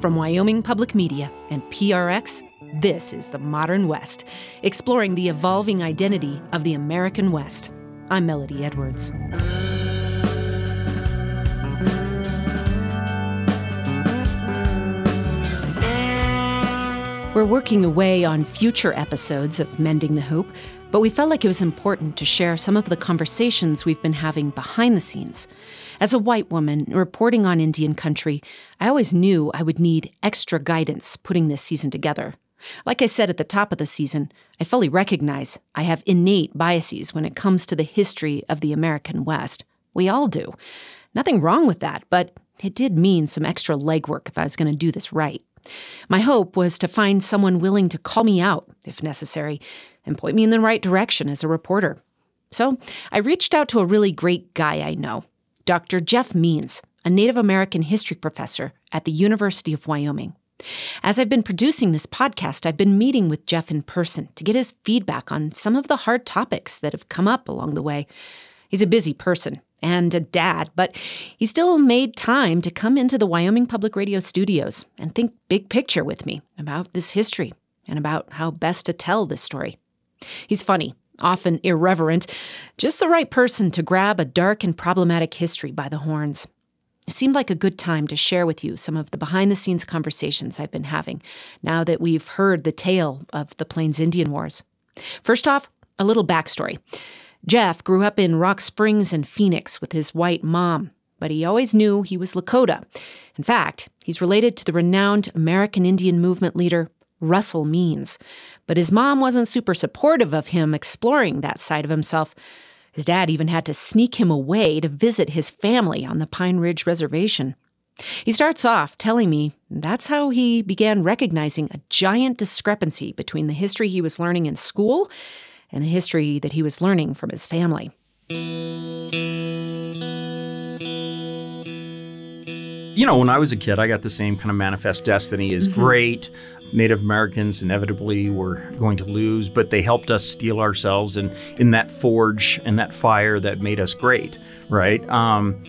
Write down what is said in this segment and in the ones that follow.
From Wyoming Public Media and PRX, this is The Modern West, exploring the evolving identity of the American West. I'm Melodie Edwards. We're working away on future episodes of Mending the Hoop, but we felt like it was important to share some of the conversations we've been having behind the scenes. As a white woman reporting on Indian country, I always knew I would need extra guidance putting this season together. Like I said at the top of the season, I fully recognize I have innate biases when it comes to the history of the American West. We all do. Nothing wrong with that, but it did mean some extra legwork if I was going to do this right. My hope was to find someone willing to call me out, if necessary, and point me in the right direction as a reporter. So I reached out to a really great guy I know, Dr. Jeff Means, a Native American history professor at the University of Wyoming. As I've been producing this podcast, I've been meeting with Jeff in person to get his feedback on some of the hard topics that have come up along the way. He's a busy person and a dad, but he still made time to come into the Wyoming Public Radio studios and think big picture with me about this history and about how best to tell this story. He's funny, often irreverent, just the right person to grab a dark and problematic history by the horns. It seemed like a good time to share with you some of the behind the scenes conversations I've been having now that we've heard the tale of the Plains Indian Wars. First off, a little backstory. Jeff grew up in Rock Springs and Phoenix with his white mom, but he always knew he was Lakota. In fact, he's related to the renowned American Indian movement leader Russell Means. But his mom wasn't super supportive of him exploring that side of himself. His dad even had to sneak him away to visit his family on the Pine Ridge Reservation. He starts off telling me that's how he began recognizing a giant discrepancy between the history he was learning in school and the history that he was learning from his family. You know, when I was a kid, I got the same kind of manifest destiny as mm-hmm. great. Native Americans inevitably were going to lose, but they helped us steel ourselves in, in that forge and that fire that made us great, right? Um,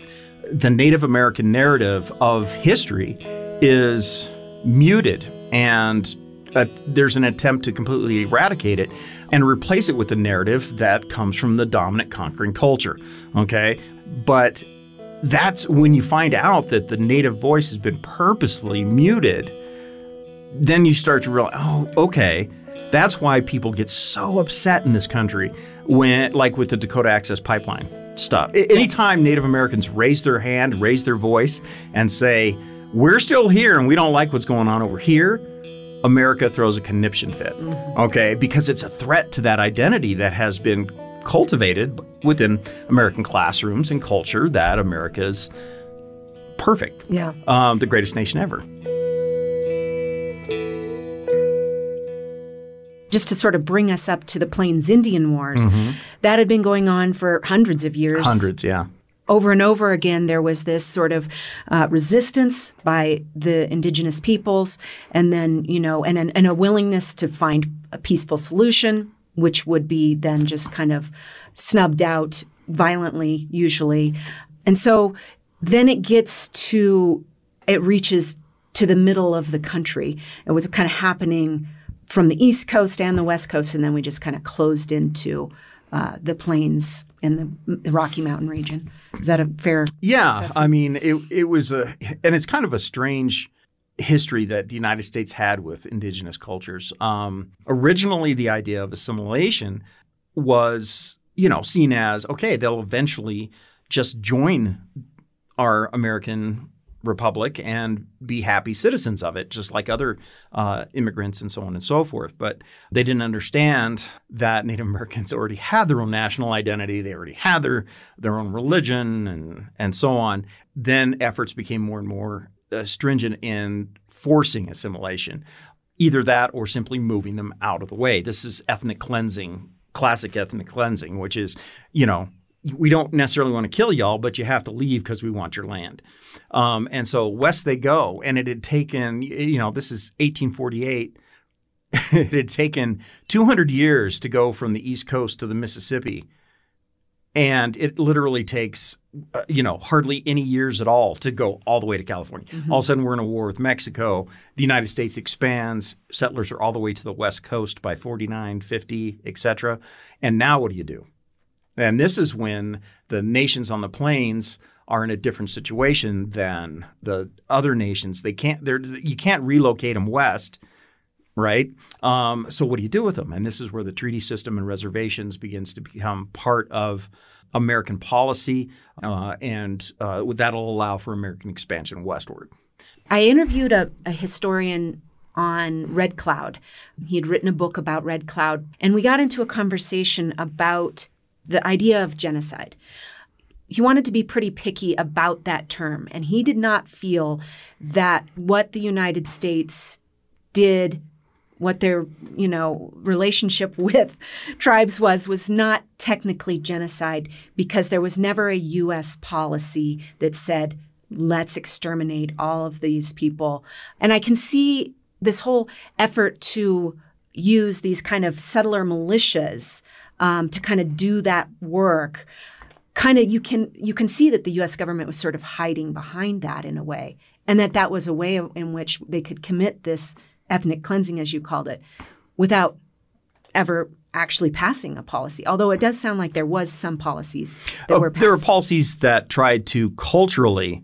the Native American narrative of history is muted, and uh, there's an attempt to completely eradicate it and replace it with the narrative that comes from the dominant conquering culture. Okay. But that's when you find out that the native voice has been purposely muted, then you start to realize, oh, okay. That's why people get so upset in this country when, like with the Dakota Access Pipeline stuff. Anytime Native Americans raise their hand, raise their voice, and say, we're still here and we don't like what's going on over here, America throws a conniption fit, mm-hmm. okay? Because it's a threat to that identity that has been cultivated within American classrooms and culture that America is perfect. Yeah. Um, the greatest nation ever. Just to sort of bring us up to the Plains Indian Wars, mm-hmm. that had been going on for hundreds of years. Hundreds, yeah over and over again, there was this sort of uh, resistance by the indigenous peoples, and then, you know, and, and a willingness to find a peaceful solution, which would be then just kind of snubbed out violently, usually. And so then it gets to, it reaches to the middle of the country. It was kind of happening from the East Coast and the West Coast, and then we just kind of closed into uh, the plains in the, the, Rocky Mountain region. Is that a fair? Yeah, assessment? I mean, it it was a, and it's kind of a strange history that the United States had with indigenous cultures. Um, originally, the idea of assimilation was, you know, seen as okay, they'll eventually just join our American republic and be happy citizens of it, just like other uh, immigrants and so on and so forth. But they didn't understand that Native Americans already had their own national identity, they already had their their own religion, and and so on. Then efforts became more and more uh, stringent in forcing assimilation, either that or simply moving them out of the way. This is ethnic cleansing, classic ethnic cleansing, which is you know we don't necessarily want to kill y'all, but you have to leave because we want your land. Um, and so west they go. And it had taken, you know, this is 1848. it had taken 200 years to go from the East Coast to the Mississippi. And it literally takes, uh, you know, hardly any years at all to go all the way to California. Mm-hmm. All of a sudden, we're in a war with Mexico. The United States expands. Settlers are all the way to the West Coast by 49, 50, et cetera. And now what do you do? And this is when the nations on the plains are in a different situation than the other nations. They can't. You can't relocate them west, right? Um, so what do you do with them? And this is where the treaty system and reservations begins to become part of American policy, uh, and uh, that'll allow for American expansion westward. I interviewed a, a historian on Red Cloud. He had written a book about Red Cloud, and we got into a conversation about the idea of genocide. He wanted to be pretty picky about that term, and he did not feel that what the United States did what their you know relationship with tribes was was not technically genocide because there was never a US policy that said let's exterminate all of these people and i can see this whole effort to use these kind of settler militias um, to kind of do that work kind of you can you can see that the US government was sort of hiding behind that in a way and that that was a way in which they could commit this ethnic cleansing as you called it without ever actually passing a policy although it does sound like there was some policies that uh, were passed. there were policies that tried to culturally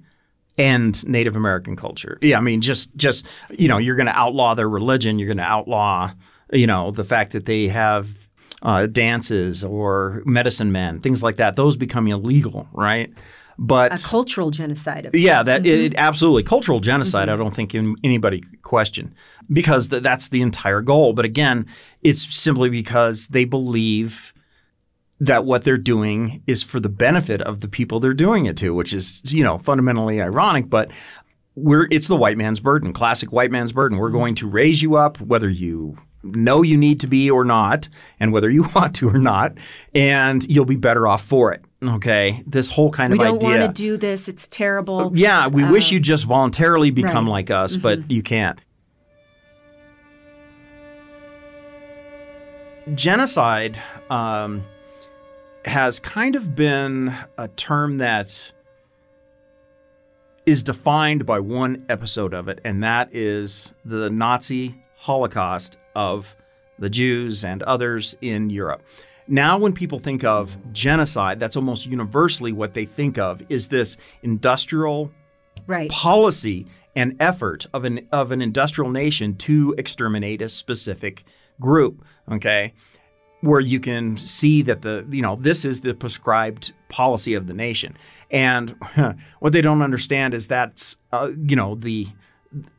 end Native American culture. Yeah, I mean just just you know, you're going to outlaw their religion, you're going to outlaw you know, the fact that they have uh, dances or medicine men, things like that. Those become illegal, right? But a cultural genocide. yeah, that mm-hmm. it, absolutely cultural genocide. Mm-hmm. I don't think anybody question because th- that's the entire goal. But again, it's simply because they believe that what they're doing is for the benefit of the people they're doing it to, which is you know fundamentally ironic. But we're it's the white man's burden, classic white man's burden. We're mm-hmm. going to raise you up whether you know you need to be or not, and whether you want to or not, and you'll be better off for it. Okay, this whole kind we of idea. We don't want to do this. It's terrible. Yeah, we uh, wish you'd just voluntarily become right. like us, mm-hmm. but you can't. Genocide um, has kind of been a term that is defined by one episode of it, and that is the Nazi Holocaust of the Jews and others in Europe. Now, when people think of genocide, that's almost universally what they think of is this industrial right. policy and effort of an of an industrial nation to exterminate a specific group. Okay, where you can see that the you know this is the prescribed policy of the nation, and what they don't understand is that's uh, you know the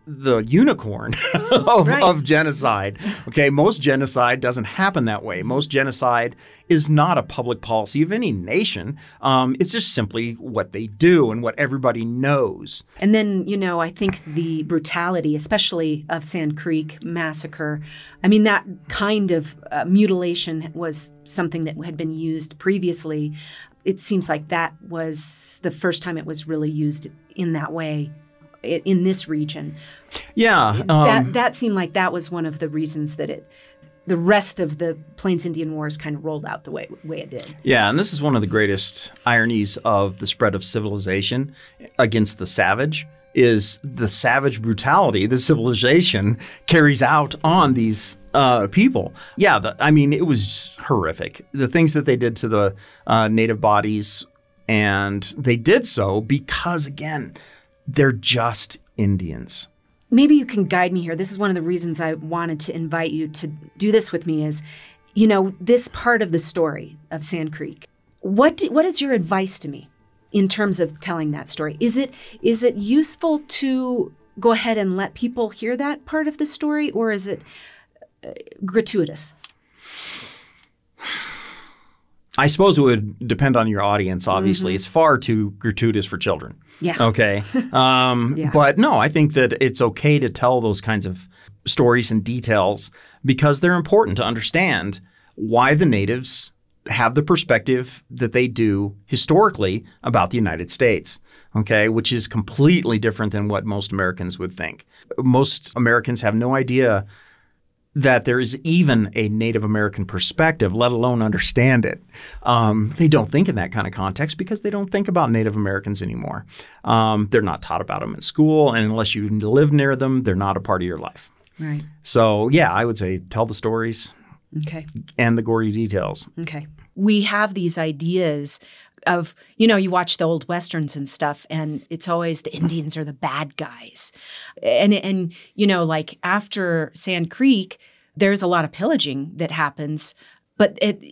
the unicorn of, right. of, genocide. Okay, most genocide doesn't happen that way. Most genocide is not a public policy of any nation. Um, it's just simply what they do and what everybody knows. And then, you know, I think the brutality, especially of Sand Creek massacre, I mean, that kind of uh, mutilation was something that had been used previously. It seems like that was the first time it was really used in that way in this region. Yeah, um, that that seemed like that was one of the reasons that it the rest of the Plains Indian Wars kind of rolled out the way way it did. Yeah, and this is one of the greatest ironies of the spread of civilization against the savage is the savage brutality the civilization carries out on these uh, people. Yeah, the, I mean, it was horrific. The things that they did to the uh, native bodies, and they did so because, again, they're just Indians. Maybe you can guide me here. This is one of the reasons I wanted to invite you to do this with me. Is you know this part of the story of Sand Creek. What do, what is your advice to me? in terms of telling that story. Is it is it useful to go ahead and let people hear that part of the story, or is it uh, gratuitous? I suppose it would depend on your audience. Obviously, mm-hmm. it's far too gratuitous for children. Yeah. Okay. Um, yeah. But no, I think that it's okay to tell those kinds of stories and details because they're important to understand why the natives have the perspective that they do historically about the United States, okay, which is completely different than what most Americans would think. Most Americans have no idea that there is even a Native American perspective, let alone understand it. Um, they don't think in that kind of context because they don't think about Native Americans anymore. Um, they're not taught about them in school, and unless you live near them, they're not a part of your life. Right. So, yeah, I would say tell the stories. Okay. And the gory details. Okay we have these ideas of you know you watch the old westerns and stuff and it's always the indians are the bad guys. And and you know like after sand creek there's a lot of pillaging that happens but it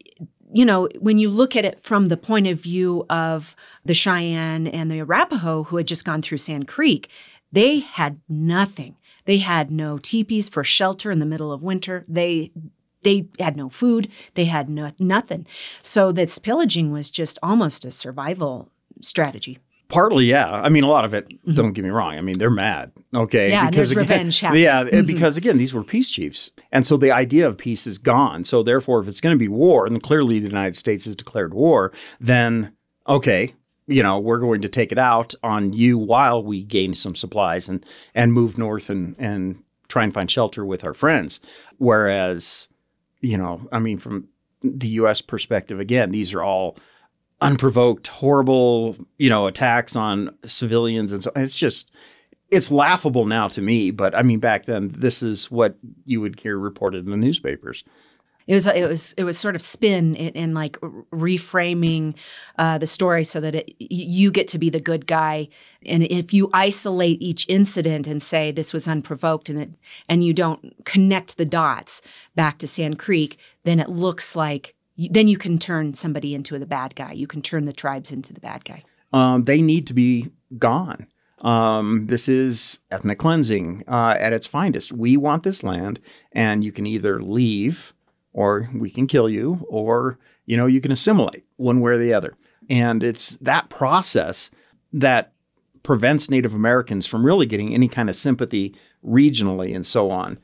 you know when you look at it from the point of view of the cheyenne and the arapaho who had just gone through sand creek they had nothing. They had no teepees for shelter in the middle of winter. They they had no food, they had no, nothing. So this pillaging was just almost a survival strategy. Partly, yeah. I mean, a lot of it. Mm-hmm. Don't get me wrong. I mean, they're mad. Okay, yeah, because again, revenge. Happened. Yeah, mm-hmm. because again, these were peace chiefs, and so the idea of peace is gone. So therefore, if it's going to be war, and clearly the United States has declared war, then okay, you know, we're going to take it out on you while we gain some supplies and and move north and and try and find shelter with our friends. Whereas you know, I mean, from the U.S. perspective, again, these are all unprovoked, horrible, you know, attacks on civilians, and so it's just it's laughable now to me. But I mean, back then, this is what you would hear reported in the newspapers it was it was it was sort of spin and like reframing uh, the story so that it, you get to be the good guy. And if you isolate each incident and say this was unprovoked and it and you don't connect the dots back to Sand Creek then it looks like then you can turn somebody into the bad guy. You can turn the tribes into the bad guy. Um, they need to be gone. Um, this is ethnic cleansing uh, at its finest. We want this land, and you can either leave or we can kill you, or you know, you can assimilate one way or the other. And it's that process that prevents Native Americans from really getting any kind of sympathy regionally and so on.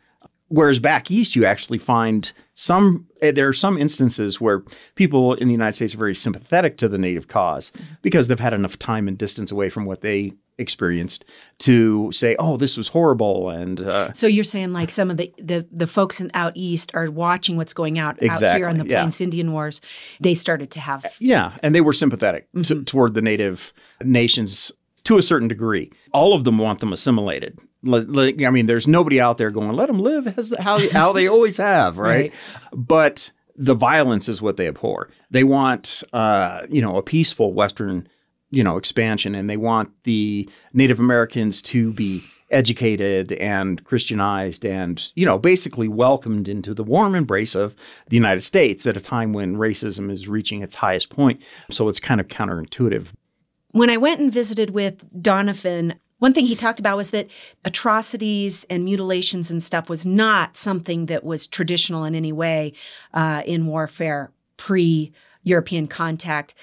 Whereas back east, you actually find some, eh, there are some instances where people in the United States are very sympathetic to the Native cause because they've had enough time and distance away from what they experienced to say, "Oh, this was horrible." And uh, so you're saying like some of the the, the folks in, out east are watching what's going out exactly, out here on the Plains yeah. Indian Wars. They started to have yeah, and they were sympathetic mm-hmm. to, toward the native nations to a certain degree. All of them want them assimilated. I mean, there's nobody out there going, "Let them live as how how they always have," right? right. But the violence is what they abhor. They want, uh, you know, a peaceful Western you know expansion and they want the native americans to be educated and christianized and you know basically welcomed into the warm embrace of the united states at a time when racism is reaching its highest point so it's kind of counterintuitive when i went and visited with donovan one thing he talked about was that atrocities and mutilations and stuff was not something that was traditional in any way uh, in warfare pre European contact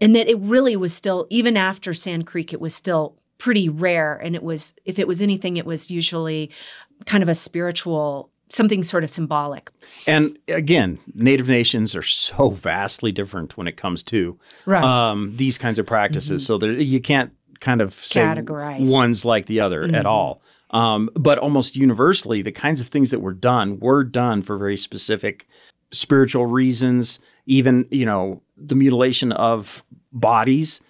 and that it really was still even after Sand Creek, it was still pretty rare. And it was, if it was anything, it was usually kind of a spiritual something sort of symbolic. And again, Native nations are so vastly different when it comes to right. um, these kinds of practices. Mm-hmm. So that you can't kind of say Categorize. one's like the other mm-hmm. at all. Um, but almost universally, the kinds of things that were done were done for very specific spiritual reasons. Even you know the mutilation of bodies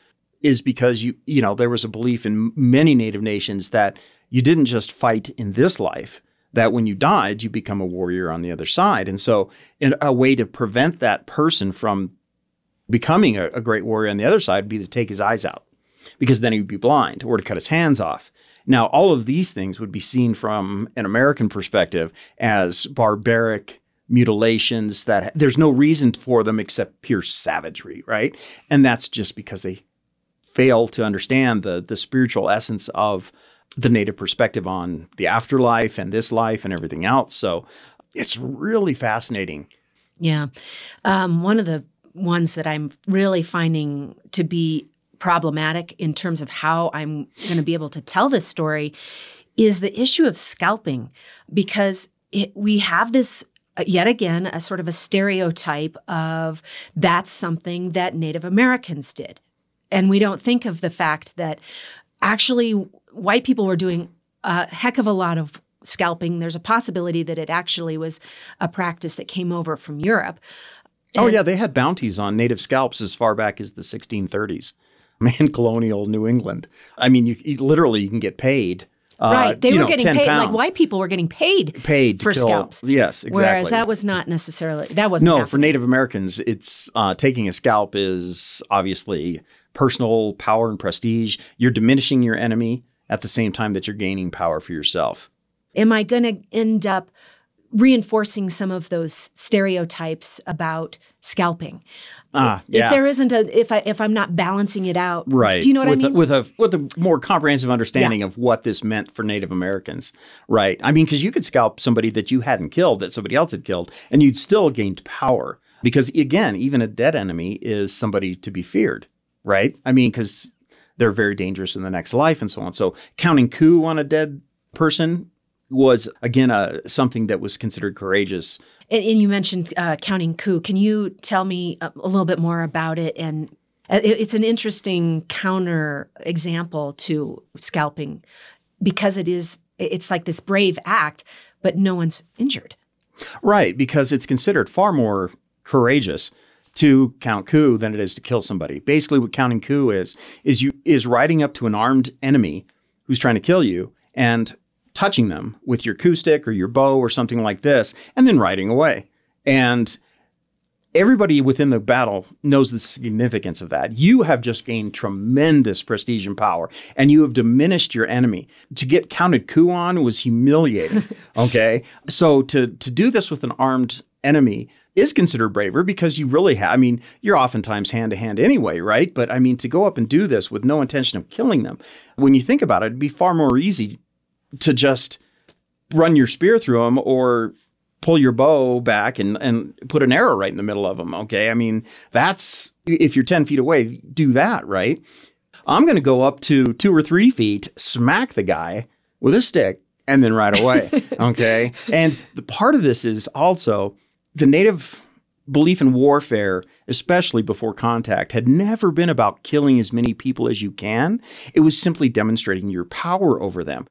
is because you you know there was a belief in many Native nations that you didn't just fight in this life that when you died you become a warrior on the other side and so in a way to prevent that person from becoming a, a great warrior on the other side would be to take his eyes out because then he would be blind or to cut his hands off now all of these things would be seen from an american perspective as barbaric mutilations that there's no reason for them except pure savagery right and that's just because they fail to understand the the spiritual essence of the native perspective on the afterlife and this life and everything else. So it's really fascinating. Yeah. Um, one of the ones that I'm really finding to be problematic in terms of how I'm going to be able to tell this story is the issue of scalping because it, we have this uh, yet again a sort of a stereotype of that's something that Native Americans did. And we don't think of the fact that actually white people were doing a heck of a lot of scalping. There's a possibility that it actually was a practice that came over from Europe. And oh, yeah, they had bounties on native scalps as far back as the 1630s. Man, colonial New England. I mean, you, you literally you can get paid. Uh, right, they were know, getting paid. Pounds. Like white people were getting paid, paid for scalps. Yes, exactly. Whereas that was not necessarily that wasn't. No, happening. for Native Americans, it's uh, taking a scalp is obviously personal power and prestige. You're diminishing your enemy at the same time that you're gaining power for yourself. Am I going to end up reinforcing some of those stereotypes about scalping? Ah, yeah. If there isn't a, if I if I'm not balancing it out, right? Do you know what with I mean? A, with a with a more comprehensive understanding yeah. of what this meant for Native Americans, right? I mean, because you could scalp somebody that you hadn't killed, that somebody else had killed, and you'd still gained power. Because again, even a dead enemy is somebody to be feared, right? I mean, because they're very dangerous in the next life and so on. So counting coup on a dead person was again uh, something that was considered courageous. And, and you mentioned uh, counting coup. Can you tell me a, a little bit more about it? And uh, it, it's an interesting counter example to scalping because it is it's like this brave act, but no one's injured. Right, because it's considered far more courageous to count coup than it is to kill somebody. Basically, what counting coup is is you is riding up to an armed enemy who's trying to kill you and touching them with your coup stick or your bow or something like this, and then riding away. And everybody within the battle knows the significance of that. You have just gained tremendous prestige and power, and you have diminished your enemy. To get counted coup on was humiliating. okay, so to to do this with an armed enemy is considered braver because you really have, I mean, you're oftentimes hand to hand anyway, right? But I mean, to go up and do this with no intention of killing them, when you think about it, it'd be far more easy to just run your spear through them or pull your bow back and, and put an arrow right in the middle of them. Okay. I mean, that's if you're 10 feet away, do that, right? I'm going to go up to two or three feet, smack the guy with a stick, and then ride away. okay. and the part of this is also, the native belief in warfare, especially before contact, had never been about killing as many people as you can. It was simply demonstrating your power over them.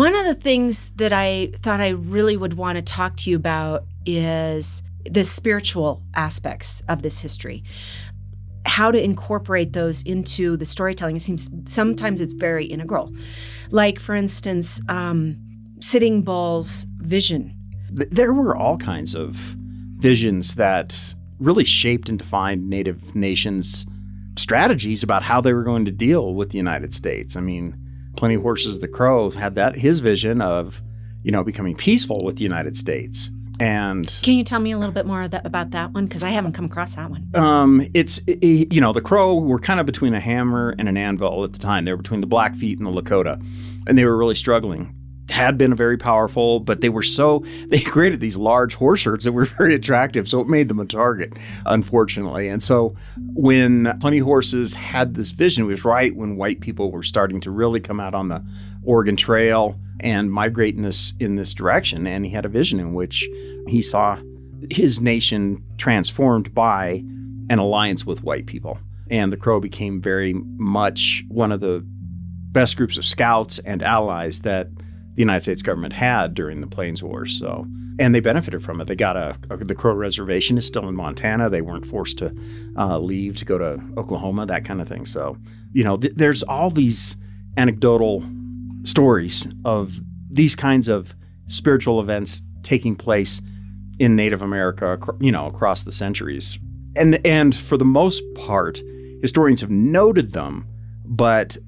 One of the things that I thought I really would want to talk to you about is the spiritual aspects of this history how to incorporate those into the storytelling. It seems sometimes it's very integral. Like, for instance, um, Sitting Bull's vision. There were all kinds of visions that really shaped and defined Native nations' strategies about how they were going to deal with the United States. I mean, Plenty Horses of the Crow had that his vision of, you know, becoming peaceful with the United States. And can you tell me a little bit more that, about that one? Because I haven't come across that one. Um, it's it, you know the Crow were kind of between a hammer and an anvil at the time. They were between the Blackfeet and the Lakota, and they were really struggling. Had been very powerful, but they were so they created these large horse herds that were very attractive, so it made them a target, unfortunately. And so when Plenty Horses had this vision, it was right when white people were starting to really come out on the Oregon Trail and migrate in this in this direction. And he had a vision in which he saw his nation transformed by an alliance with white people. And the Crow became very much one of the best groups of scouts and allies that the United States government had during the Plains Wars. So, and they benefited from it. They got a, a the Crow Reservation is still in Montana. They weren't forced to uh, leave to go to Oklahoma, that kind of thing. So, you know, th- there's all these anecdotal stories of these kinds of spiritual events taking place in Native America, you know, across the centuries. And and for the most part, historians have noted them, but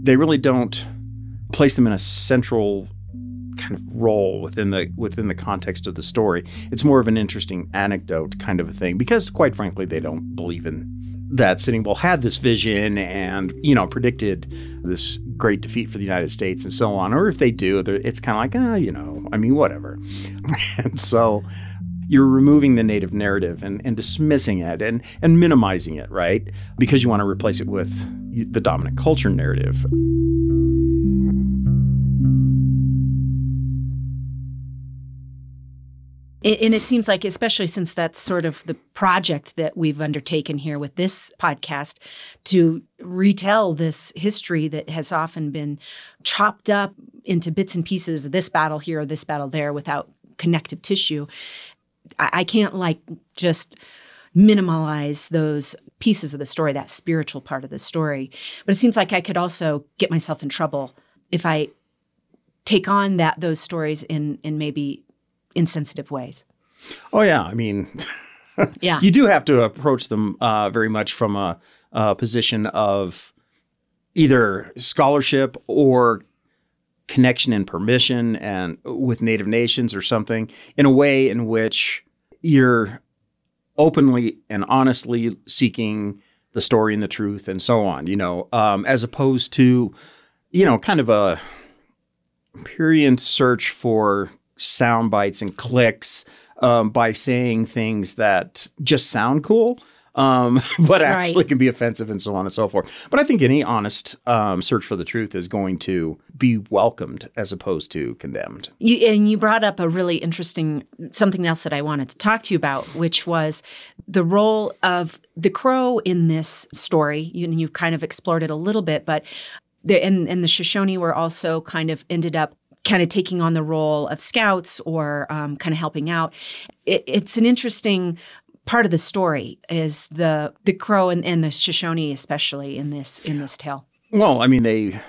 they really don't place them in a central kind of role within the within the context of the story. It's more of an interesting anecdote kind of a thing because quite frankly they don't believe in that Sitting Bull had this vision and you know predicted this great defeat for the United States and so on. Or if they do, it's kind of like ah, you know, I mean, whatever. and so you're removing the native narrative and, and dismissing it and, and minimizing it, right? Because you want to replace it with the dominant culture narrative. And it seems like, especially since that's sort of the project that we've undertaken here with this podcast, to retell this history that has often been chopped up into bits and pieces, this battle here, or this battle there, without connective tissue. I can't like just minimalize those pieces of the story, that spiritual part of the story. But it seems like I could also get myself in trouble if I take on that those stories in in maybe insensitive ways. Oh yeah, I mean, yeah, you do have to approach them uh, very much from a, a position of either scholarship or connection and permission and with native nations or something in a way in which you're openly and honestly seeking the story and the truth and so on you know um, as opposed to you know kind of a period search for sound bites and clicks um, by saying things that just sound cool, um, but actually right. can be offensive and so on and so forth. But I think any honest um, search for the truth is going to be welcomed as opposed to condemned. You, and you brought up a really interesting something else that I wanted to talk to you about, which was the role of the crow in this story. You, you've kind of explored it a little bit, but the, and, and the Shoshone were also kind of ended up kind of taking on the role of scouts or um, kind of helping out. It, it's an interesting part of the story is the the crow and, and the Shoshone especially in this in this tale. Well, I mean they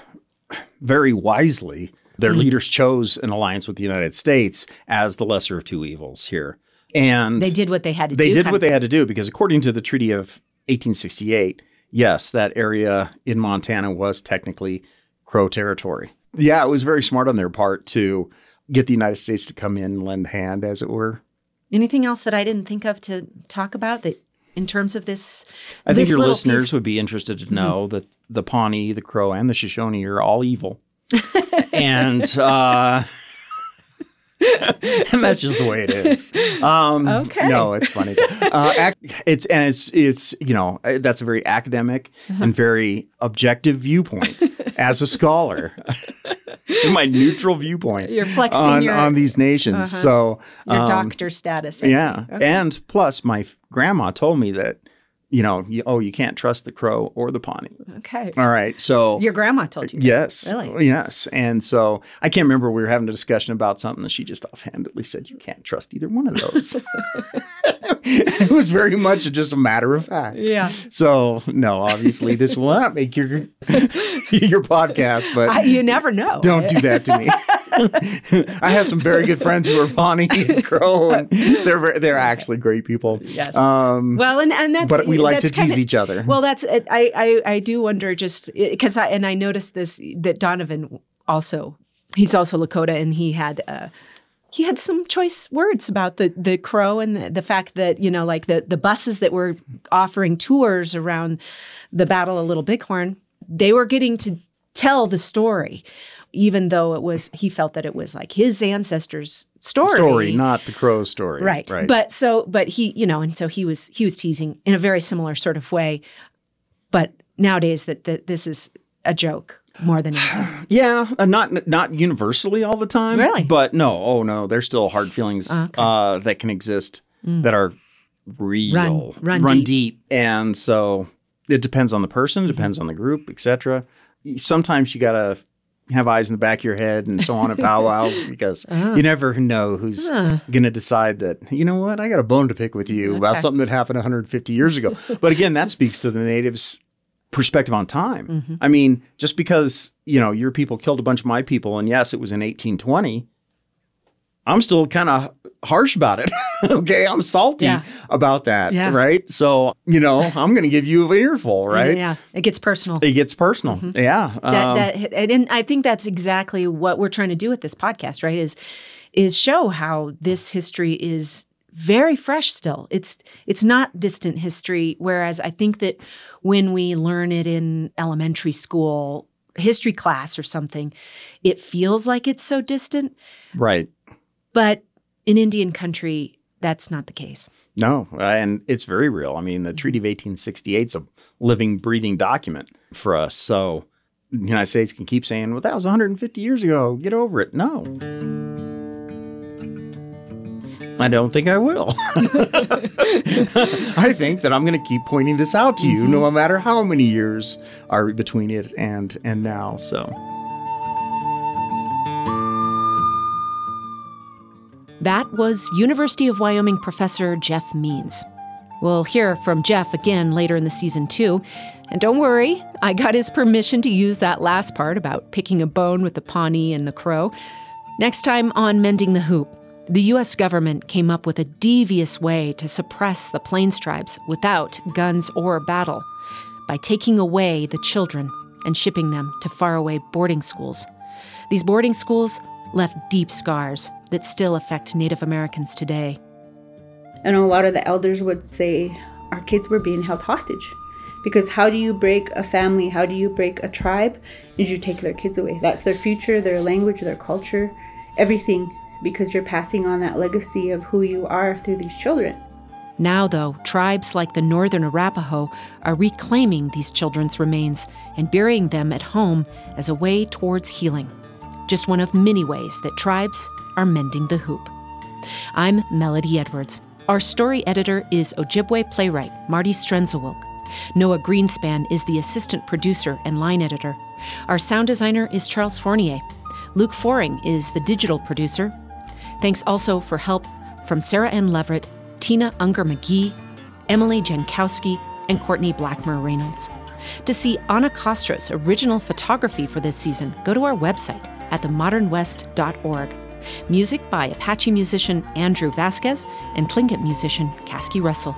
very wisely their mm-hmm. leaders chose an alliance with the United States as the lesser of two evils here. And they did what they had to they do. They did what they had to do because according to the Treaty of 1868, yes, that area in Montana was technically Crow territory yeah, it was very smart on their part to get the United States to come in and lend hand, as it were. Anything else that I didn't think of to talk about that in terms of this? I this think your listeners piece? would be interested to know mm-hmm. that the Pawnee, the Crow, and the Shoshone are all evil. and uh, and that's just the way it is. Um, okay. No, it's funny. Uh, it's and it's it's you know uh, that's a very academic uh-huh. and very objective viewpoint as a scholar. in my neutral viewpoint, you're flexing on, your, on these nations. Uh-huh. So your um, doctor status. I yeah, okay. and plus my grandma told me that you know, you, oh, you can't trust the crow or the Pawnee. Okay. All right. So your grandma told you. Yes. Really? Yes. And so I can't remember we were having a discussion about something and she just offhandedly said you can't trust either one of those. it was very much just a matter of fact. Yeah. So no, obviously this will not make your your podcast, but I, you never know. Don't do that to me. I have some very good friends who are Pawnee and Crow, and they're they're actually great people. Yes. Um, well, and and that's but we like to tease kinda, each other. Well, that's I I I do wonder just because I and I noticed this that Donovan also he's also Lakota and he had. Uh, he had some choice words about the the crow and the, the, fact that you know like the the buses that were offering tours around the battle of little bighorn they were getting to tell the story even though it was he felt that it was like his ancestors story story not the crow story right right but so but he you know and so he was he was teasing in a very similar sort of way but nowadays that, that this is a joke more than anything. yeah, uh, not not universally all the time. Really, but no, oh no, there's still hard feelings okay. uh, that can exist mm. that are real, Run- run deep. deep. And so it depends on the person, it depends on the group, etc. Sometimes you gotta have eyes in the back of your head and so on at powwows because you never know who's Huh. going to decide that you know what I got a bone to pick with you about something that happened 150 years ago. but again, that speaks to the natives' perspective on time. Mm-hmm. I mean, just because you know your people killed a bunch of my people, and yes, it was in 1820. I'm still kind of harsh about it. okay, I'm salty Yeah. about that. Yeah. Right. So you know, I'm going to give you an earful. Right. Yeah, it gets personal. It gets personal. Yeah. Mm-hmm. that, um, that and I think that's exactly what we're trying to do with this podcast, right? Is is show how this history is very fresh still. It's it's not distant history. Whereas I think that when we learn it in elementary school history class or something, it feels like it's so distant. right. But in Indian country, that's not the case. No, uh, and it's very real. I mean, the Treaty of 1868 is a living, breathing document for us. So the United States can keep saying, well, that was 150 years ago. Get over it. No. I don't think I will. I think that I'm going to keep pointing this out to you, no matter how many years are between it and and now. So. That was University of Wyoming professor Jeff Means. We'll hear from Jeff again later in the season, too. And don't worry, I got his permission to use that last part about picking a bone with the Pawnee and the Crow. Next time on Mending the Hoop, the U.S. government came up with a devious way to suppress the Plains tribes without guns or battle by taking away the children and shipping them to faraway boarding schools. These boarding schools left deep scars that still affect Native Americans today. I know a lot of the elders would say our kids were being held hostage. Because how do you break a family? How do you break a tribe? Is you take their kids away. That's their future, their language, their culture, everything. Because you're passing on that legacy of who you are through these children. Now, though, tribes like the Northern Arapaho are reclaiming these children's remains and burying them at home as a way towards healing. Just one of many ways that tribes are mending the hoop. I'm Melodie Edwards. Our story editor is Ojibwe playwright Marty Strenzelwilk. Noah Greenspan is the assistant producer and line editor. Our sound designer is Charles Fournier. Luke Foring is the digital producer. Thanks also for help from Sarah Ann Leverett, Tina Unger McGee, Emily Jankowski, and Courtney Blackmer Reynolds. To see Anna Costro's original photography for this season, go to our website at themodernwest.org. Music by Apache musician Andrew Vasquez and Tlingit musician Kasky Russell.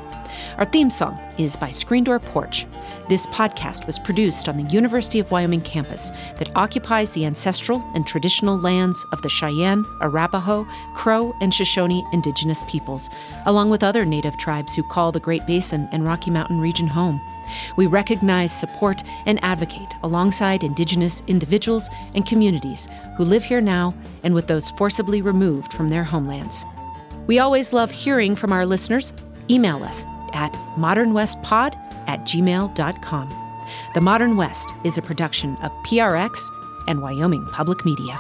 Our theme song is by Screen Door Porch. This podcast was produced on the University of Wyoming campus that occupies the ancestral and traditional lands of the Cheyenne, Arapaho, Crow, and Shoshone indigenous peoples, along with other native tribes who call the Great Basin and Rocky Mountain region home. We recognize, support, and advocate alongside Indigenous individuals and communities who live here now and with those forcibly removed from their homelands. We always love hearing from our listeners. Email us at modernwestpod at gmail.com. The Modern West is a production of PRX and Wyoming Public Media.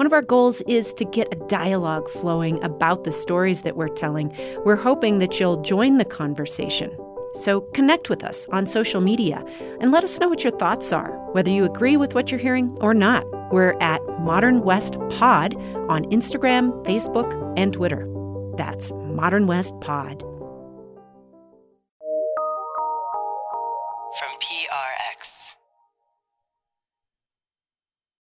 One of our goals is to get a dialogue flowing about the stories that we're telling. We're hoping that you'll join the conversation. So connect with us on social media and let us know what your thoughts are, whether you agree with what you're hearing or not. We're at Modern West Pod on Instagram, Facebook, and Twitter. That's Modern West Pod.